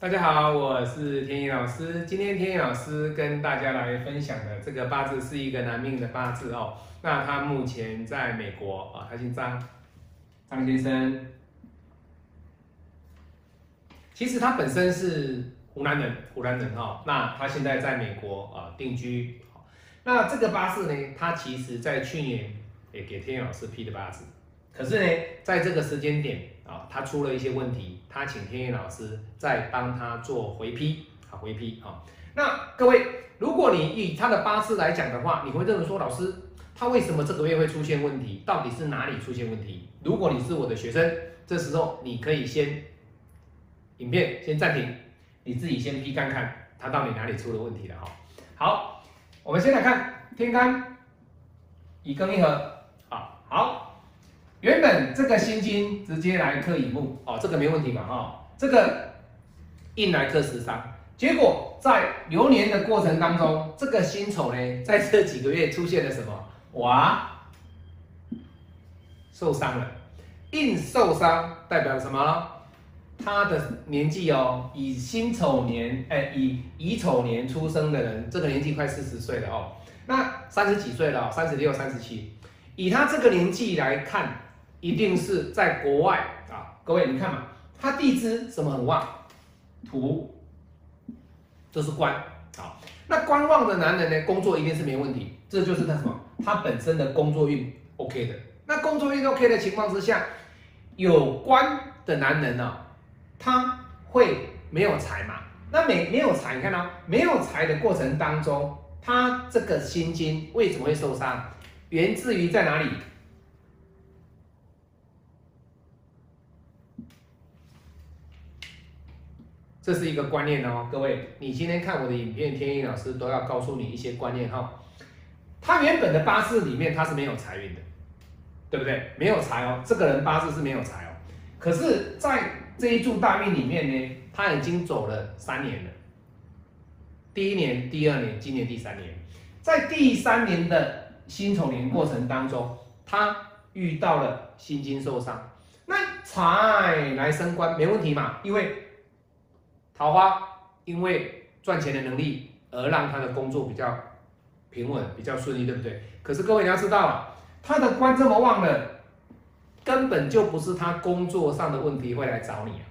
大家好，我是天意老师。今天天意老师跟大家来分享的这个八字是一个男命的八字哦。那他目前在美国啊，他姓张，张先生。其实他本身是湖南人，湖南人哈。那他现在在美国啊定居。那这个八字呢，他其实在去年也给天意老师批的八字，可是呢，在这个时间点。啊，他出了一些问题，他请天意老师再帮他做回批，啊，回批啊。那各位，如果你以他的八字来讲的话，你会认为说，老师他为什么这个月会出现问题？到底是哪里出现问题？如果你是我的学生，这时候你可以先影片先暂停，你自己先批看看他到底哪里出了问题了哈。好，我们先来看天干乙庚一合，好好。原本这个辛金直接来克乙木哦，这个没问题嘛哈，这个印来克食伤，结果在流年的过程当中，这个辛丑呢，在这几个月出现了什么？哇，受伤了，印受伤代表什么？他的年纪哦，以辛丑年，哎，以乙丑年出生的人，这个年纪快四十岁了哦，那三十几岁了，三十六、三十七，以他这个年纪来看。一定是在国外啊，各位你看嘛，他地支什么很旺，土，这是官，好，那官旺的男人呢，工作一定是没问题，这就是他什么，他本身的工作运 OK 的，那工作运 OK 的情况之下，有官的男人呢，他会没有财嘛？那没没有财，你看到没有财的过程当中，他这个心经为什么会受伤？源自于在哪里？这是一个观念哦，各位，你今天看我的影片，天意老师都要告诉你一些观念哈。他原本的八字里面他是没有财运的，对不对？没有财哦，这个人八字是没有财哦。可是，在这一柱大运里面呢，他已经走了三年了。第一年、第二年、今年第三年，在第三年的辛丑年过程当中，他遇到了心经受伤，那财来升官没问题嘛？因为桃花因为赚钱的能力而让他的工作比较平稳、比较顺利，对不对？可是各位你要知道啊，他的官这么旺了，根本就不是他工作上的问题会来找你啊。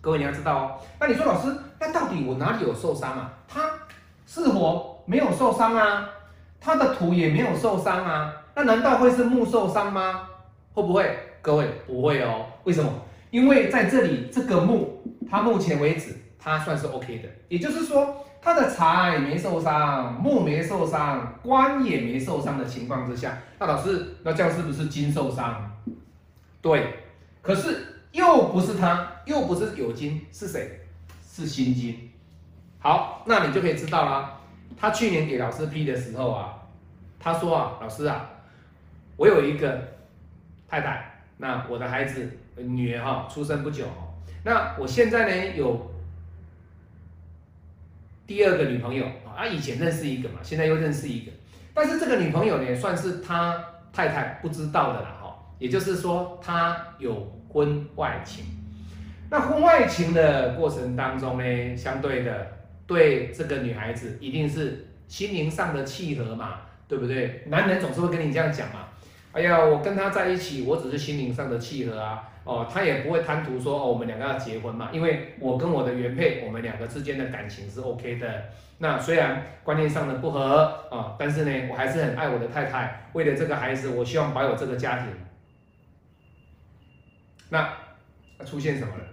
各位你要知道哦，那你说老师，那到底我哪里有受伤啊？他是火没有受伤啊，他的土也没有受伤啊，那难道会是木受伤吗？会不会？各位不会哦，为什么？因为在这里这个木。他目前为止，他算是 OK 的，也就是说，他的财没受伤，木没受伤，官也没受伤的情况之下，那老师，那这样是不是金受伤？对，可是又不是他，又不是有金，是谁？是辛金。好，那你就可以知道了。他去年给老师批的时候啊，他说啊，老师啊，我有一个太太，那我的孩子女儿哈，出生不久。那我现在呢有第二个女朋友啊，以前认识一个嘛，现在又认识一个，但是这个女朋友呢算是他太太不知道的啦哈，也就是说他有婚外情。那婚外情的过程当中呢，相对的对这个女孩子一定是心灵上的契合嘛，对不对？男人总是会跟你这样讲嘛，哎呀，我跟他在一起，我只是心灵上的契合啊。哦，他也不会贪图说哦，我们两个要结婚嘛，因为我跟我的原配，我们两个之间的感情是 OK 的。那虽然观念上的不合啊，但是呢，我还是很爱我的太太。为了这个孩子，我希望保有这个家庭。那出现什么了？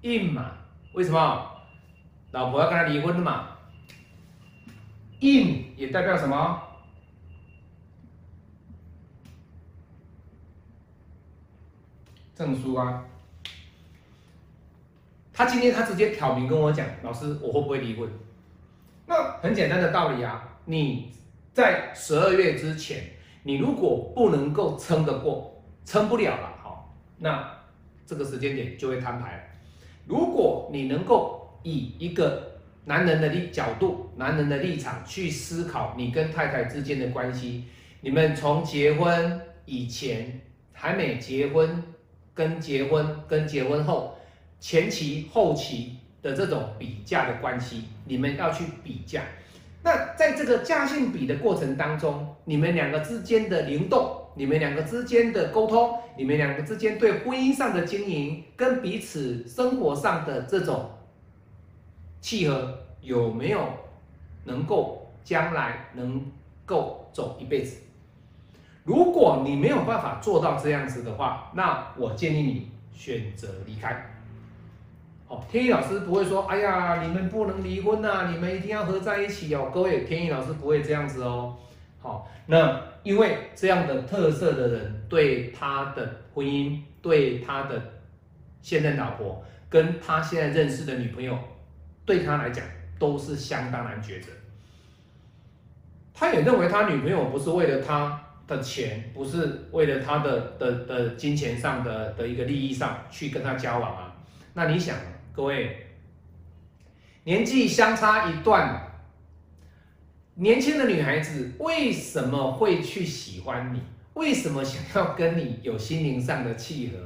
印嘛？为什么？老婆要跟他离婚了嘛？印也代表什么？证书啊，他今天他直接挑明跟我讲，老师我会不会离婚？那很简单的道理啊，你在十二月之前，你如果不能够撑得过，撑不了了，好，那这个时间点就会摊牌。如果你能够以一个男人的立角度、男人的立场去思考你跟太太之间的关系，你们从结婚以前还没结婚。跟结婚跟结婚后，前期后期的这种比价的关系，你们要去比价。那在这个价性比的过程当中，你们两个之间的灵动，你们两个之间的沟通，你们两个之间对婚姻上的经营，跟彼此生活上的这种契合，有没有能够将来能够走一辈子？如果你没有办法做到这样子的话，那我建议你选择离开。哦天意老师不会说，哎呀，你们不能离婚呐，你们一定要合在一起哦。各位，天意老师不会这样子哦。好，那因为这样的特色的人，对他的婚姻，对他的现任老婆，跟他现在认识的女朋友，对他来讲都是相当难抉择。他也认为他女朋友不是为了他的钱，不是为了他的的的金钱上的的一个利益上去跟他交往啊。那你想？各位，年纪相差一段，年轻的女孩子为什么会去喜欢你？为什么想要跟你有心灵上的契合？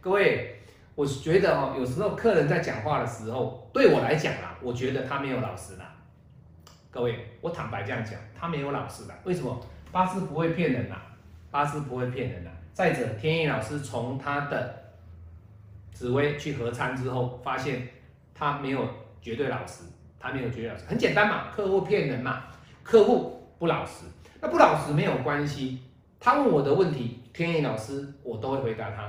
各位，我觉得哦，有时候客人在讲话的时候，对我来讲啊，我觉得他没有老实的。各位，我坦白这样讲，他没有老实的。为什么？八字不会骗人呐，八字不会骗人呐。再者，天意老师从他的。紫薇去合参之后，发现他没有绝对老实，他没有绝对老实，很简单嘛，客户骗人嘛，客户不老实，那不老实没有关系，他问我的问题，天意老师我都会回答他。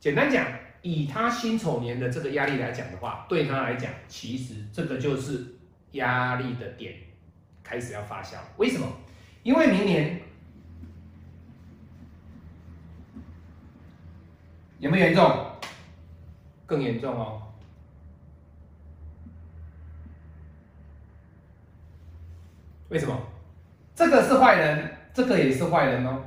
简单讲，以他辛丑年的这个压力来讲的话，对他来讲，其实这个就是压力的点开始要发酵。为什么？因为明年有没有严重？更严重哦！为什么？这个是坏人，这个也是坏人哦。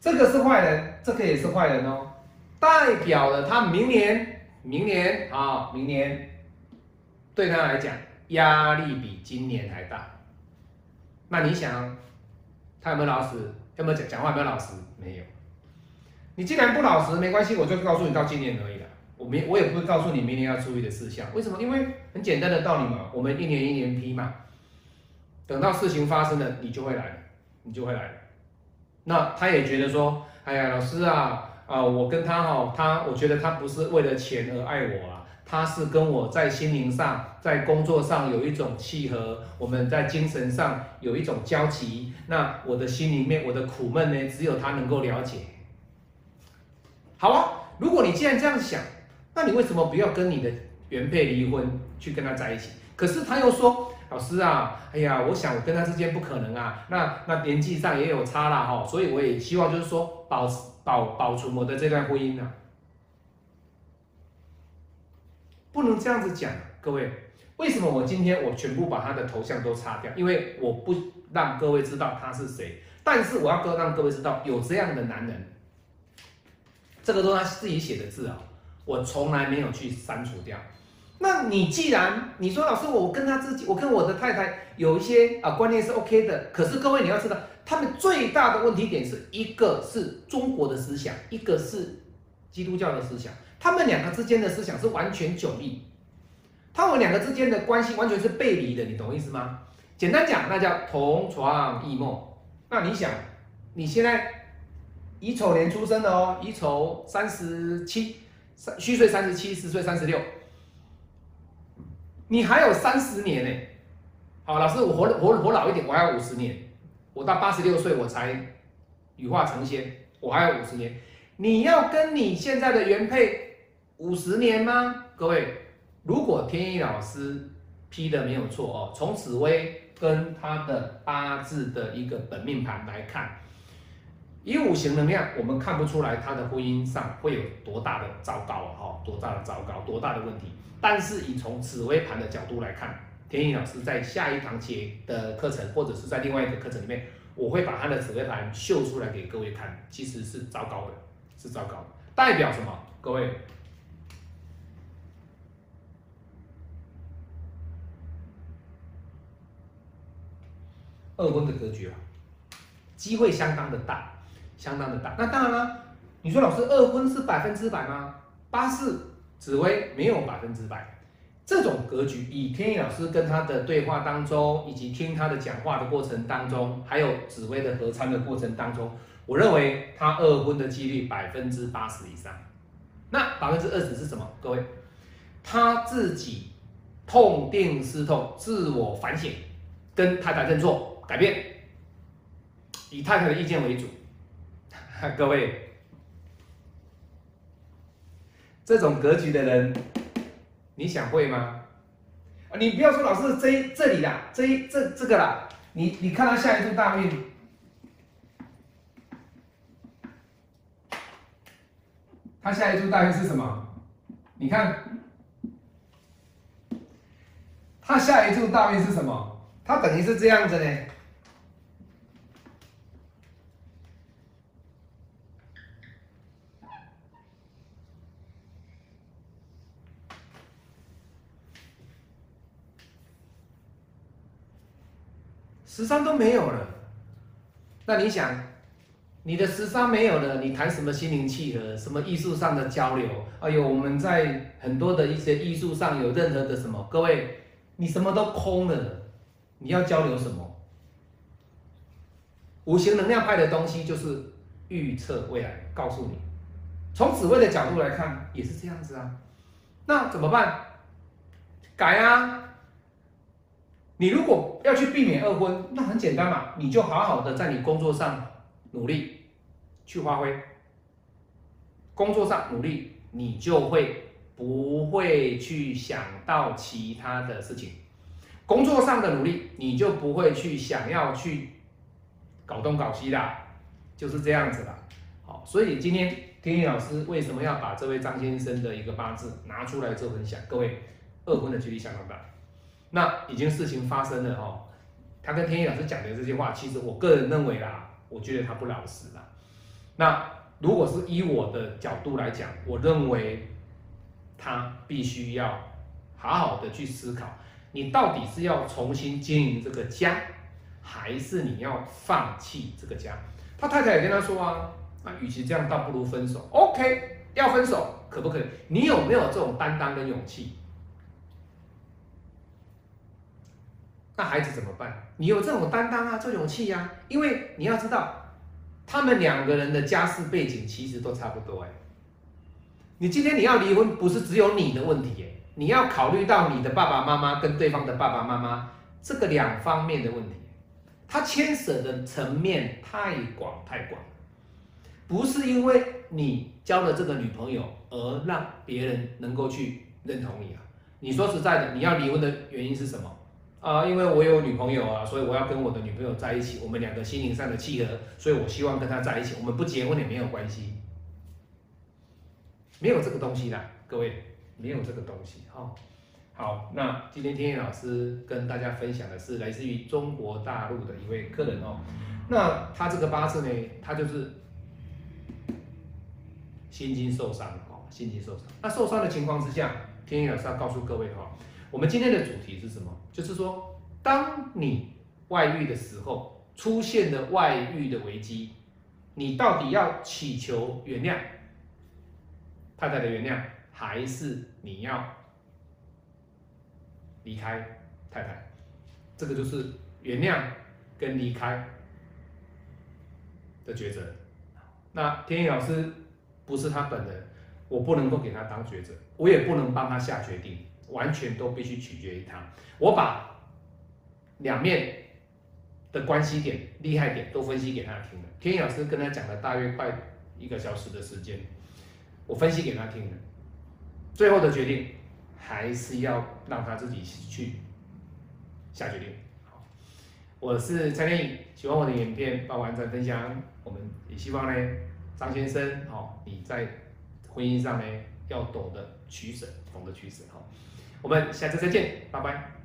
这个是坏人，这个也是坏人哦。代表了他明年，明年啊，明年对他来讲压力比今年还大。那你想，他有没有老实？有没有讲讲话？有没有老实？没有。你既然不老实，没关系，我就告诉你到今年而已了。我明我也不会告诉你明年要注意的事项。为什么？因为很简单的道理嘛，我们一年一年批嘛。等到事情发生了，你就会来，你就会来。那他也觉得说，哎呀，老师啊，啊，我跟他哈，他我觉得他不是为了钱而爱我啊，他是跟我在心灵上，在工作上有一种契合，我们在精神上有一种交集。那我的心里面，我的苦闷呢，只有他能够了解。好啊，如果你既然这样想，那你为什么不要跟你的原配离婚，去跟他在一起？可是他又说，老师啊，哎呀，我想我跟他之间不可能啊，那那年纪上也有差啦哈，所以我也希望就是说保保保存我的这段婚姻啊，不能这样子讲，各位，为什么我今天我全部把他的头像都擦掉？因为我不让各位知道他是谁，但是我要让各位知道有这样的男人。这个都是他自己写的字啊，我从来没有去删除掉。那你既然你说老师，我跟他自己，我跟我的太太有一些啊观念是 OK 的，可是各位你要知道，他们最大的问题点是一个是中国的思想，一个是基督教的思想，他们两个之间的思想是完全迥异，他们两个之间的关系完全是背离的，你懂我意思吗？简单讲，那叫同床异梦。那你想，你现在？乙丑年出生的哦，乙丑三十七，三虚岁三十七，实岁三十六，你还有三十年呢。好，老师，我活活活老一点，我还有五十年，我到八十六岁我才羽化成仙，我还有五十年。你要跟你现在的原配五十年吗？各位，如果天意老师批的没有错哦，从紫薇跟他的八字的一个本命盘来看。以五行能量，我们看不出来他的婚姻上会有多大的糟糕啊！哈，多大的糟糕，多大的问题。但是以从紫微盘的角度来看，天意老师在下一堂节的课程，或者是在另外一个课程里面，我会把他的紫微盘秀出来给各位看，其实是糟糕的，是糟糕的。代表什么？各位，二婚的格局啊，机会相当的大。相当的大，那当然了。你说老师二婚是百分之百吗？八四紫薇没有百分之百。这种格局，以天意老师跟他的对话当中，以及听他的讲话的过程当中，还有紫薇的合参的过程当中，我认为他二婚的几率百分之八十以上。那百分之二十是什么？各位，他自己痛定思痛，自我反省，跟太太认错，改变，以太太的意见为主。各位，这种格局的人。你想会吗？啊，你不要说老师这这里啦，这这这个啦，你你看他下一柱大运，他下一柱大运是什么？你看，他下一柱大运是什么？他等于是这样子呢。十三都没有了，那你想，你的十三没有了，你谈什么心灵契合，什么艺术上的交流？哎呦，我们在很多的一些艺术上有任何的什么？各位，你什么都空了，你要交流什么？五行能量派的东西就是预测未来，告诉你，从紫薇的角度来看也是这样子啊。那怎么办？改啊！你如果要去避免二婚，那很简单嘛，你就好好的在你工作上努力去发挥，工作上努力，你就会不会去想到其他的事情。工作上的努力，你就不会去想要去搞东搞西的，就是这样子的。好，所以今天天意老师为什么要把这位张先生的一个八字拿出来做分享？各位，二婚的几率相当大。那已经事情发生了哦，他跟天意老师讲的这句话，其实我个人认为啦，我觉得他不老实啦。那如果是以我的角度来讲，我认为他必须要好好的去思考，你到底是要重新经营这个家，还是你要放弃这个家？他太太也跟他说啊，那与其这样，倒不如分手。OK，要分手可不可以？你有没有这种担当跟勇气？那孩子怎么办？你有这种担当啊，这种勇气呀，因为你要知道，他们两个人的家世背景其实都差不多哎。你今天你要离婚，不是只有你的问题哎，你要考虑到你的爸爸妈妈跟对方的爸爸妈妈这个两方面的问题，它牵涉的层面太广太广，不是因为你交了这个女朋友而让别人能够去认同你啊。你说实在的，你要离婚的原因是什么？啊，因为我有女朋友啊，所以我要跟我的女朋友在一起，我们两个心灵上的契合，所以我希望跟她在一起。我们不结婚也没有关系，没有这个东西的，各位，没有这个东西哈。好，那今天天野老师跟大家分享的是来自于中国大陆的一位客人哦。那他这个八字呢，他就是心经受伤哦，心经受伤。那受伤的情况之下，天野老师要告诉各位哈。我们今天的主题是什么？就是说，当你外遇的时候，出现了外遇的危机，你到底要祈求原谅太太的原谅，还是你要离开太太？这个就是原谅跟离开的抉择。那天意老师不是他本人，我不能够给他当抉择，我也不能帮他下决定。完全都必须取决于他。我把两面的关系点、厉害点都分析给他听了。天意老师跟他讲了大约快一个小时的时间，我分析给他听了。最后的决定还是要让他自己去下决定。好，我是蔡天颖，喜欢我的影片帮我按赞分享。我们也希望呢，张先生，好，你在婚姻上呢要懂得取舍，懂得取舍，好。我们下次再见，拜拜。